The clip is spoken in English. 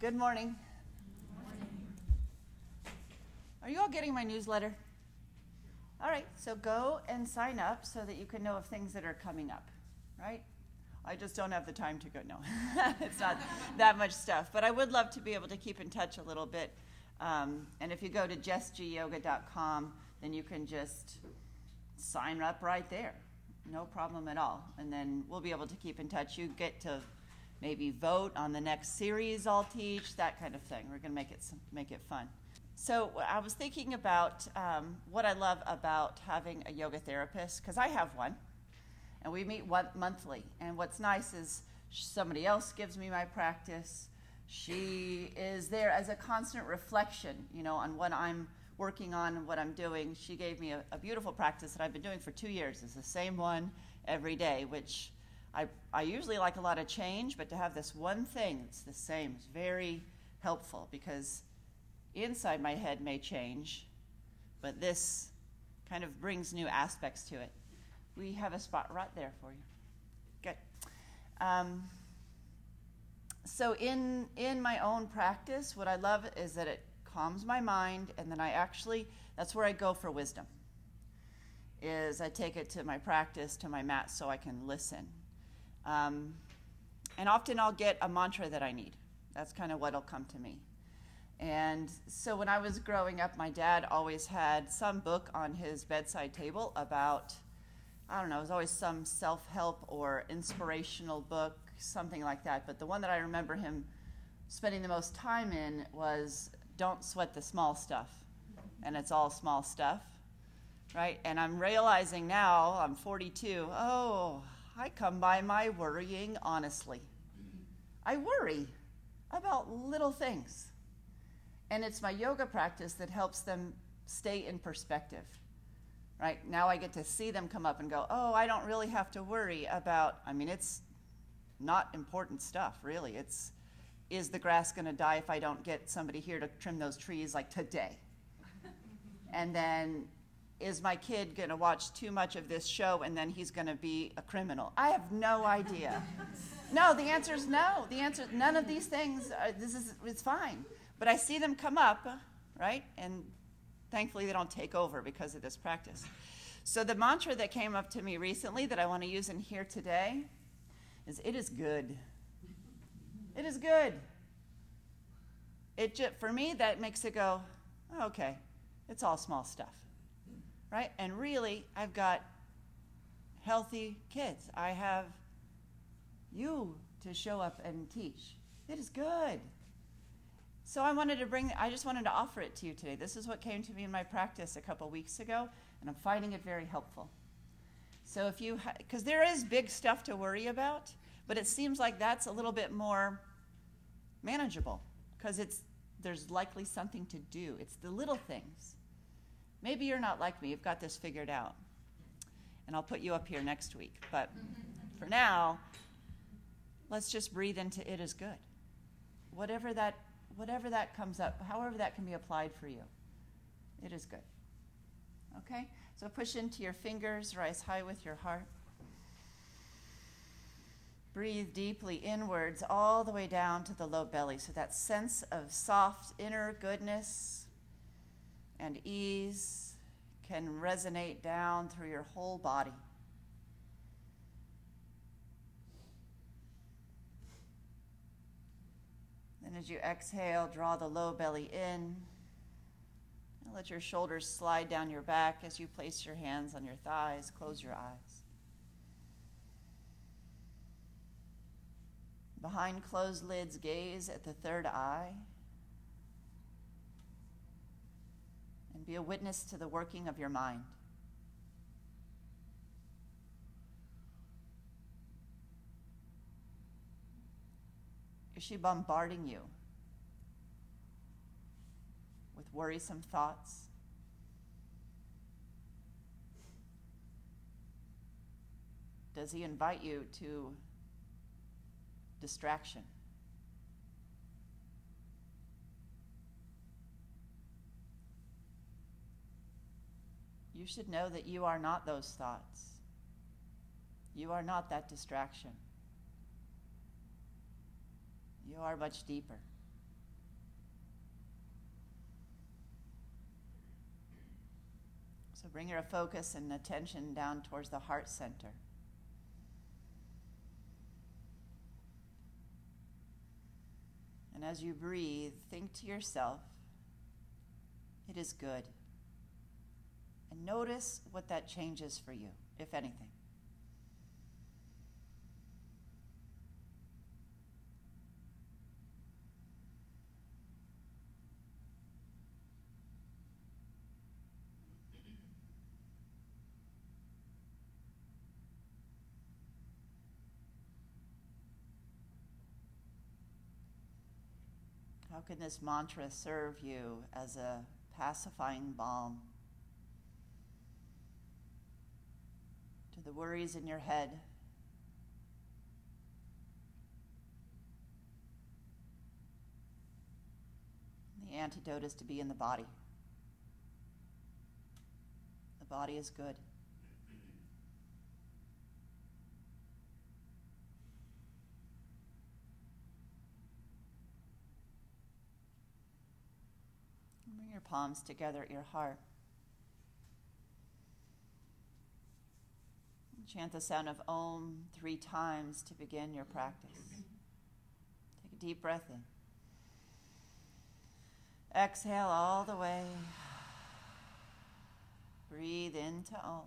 good morning. Are you all getting my newsletter? All right, so go and sign up so that you can know of things that are coming up, right? I just don't have the time to go. No, it's not that much stuff. But I would love to be able to keep in touch a little bit. Um, and if you go to jessgyoga.com, then you can just sign up right there. No problem at all. And then we'll be able to keep in touch. You get to maybe vote on the next series I'll teach, that kind of thing. We're going to make it, make it fun. So I was thinking about um, what I love about having a yoga therapist, because I have one, and we meet one monthly. And what's nice is somebody else gives me my practice. She is there as a constant reflection, you know, on what I'm working on and what I'm doing. She gave me a, a beautiful practice that I've been doing for two years. It's the same one every day, which I, I usually like a lot of change, but to have this one thing that's the same is very helpful because inside my head may change, but this kind of brings new aspects to it. We have a spot right there for you. Good. Um, so in in my own practice, what I love is that it calms my mind, and then I actually that's where I go for wisdom. Is I take it to my practice, to my mat, so I can listen um, and often I'll get a mantra that I need. That's kind of what'll come to me. And so when I was growing up, my dad always had some book on his bedside table about, I don't know, it was always some self help or inspirational book, something like that. But the one that I remember him spending the most time in was Don't Sweat the Small Stuff. And it's all small stuff, right? And I'm realizing now, I'm 42, oh, I come by my worrying honestly. I worry about little things. And it's my yoga practice that helps them stay in perspective. Right? Now I get to see them come up and go, oh, I don't really have to worry about, I mean, it's not important stuff, really. It's, is the grass going to die if I don't get somebody here to trim those trees like today? and then is my kid going to watch too much of this show and then he's going to be a criminal? I have no idea. no, the answer is no. The answer is none of these things. Are, this is it's fine. But I see them come up, right? And thankfully they don't take over because of this practice. So the mantra that came up to me recently that I want to use in here today is it is good. It is good. It just, for me that makes it go, okay, it's all small stuff right? And really, I've got healthy kids. I have you to show up and teach. It is good. So I wanted to bring, I just wanted to offer it to you today. This is what came to me in my practice a couple weeks ago, and I'm finding it very helpful. So if you, because ha- there is big stuff to worry about, but it seems like that's a little bit more manageable because it's there's likely something to do. It's the little things. Maybe you're not like me, you've got this figured out. And I'll put you up here next week. But for now, let's just breathe into it is good. Whatever that whatever that comes up, however that can be applied for you. It is good. Okay? So push into your fingers, rise high with your heart. Breathe deeply inwards all the way down to the low belly. So that sense of soft inner goodness, and ease can resonate down through your whole body. Then, as you exhale, draw the low belly in. And let your shoulders slide down your back as you place your hands on your thighs. Close your eyes. Behind closed lids, gaze at the third eye. And be a witness to the working of your mind. Is she bombarding you with worrisome thoughts? Does he invite you to distraction? you should know that you are not those thoughts. You are not that distraction. You are much deeper. So bring your focus and attention down towards the heart center. And as you breathe, think to yourself, it is good. And notice what that changes for you, if anything. How can this mantra serve you as a pacifying balm the worries in your head? The antidote is to be in the body. The body is good. Bring your palms together at your heart. Chant the sound of Om three times to begin your practice. Take a deep breath in. Exhale all the way. Breathe into Om.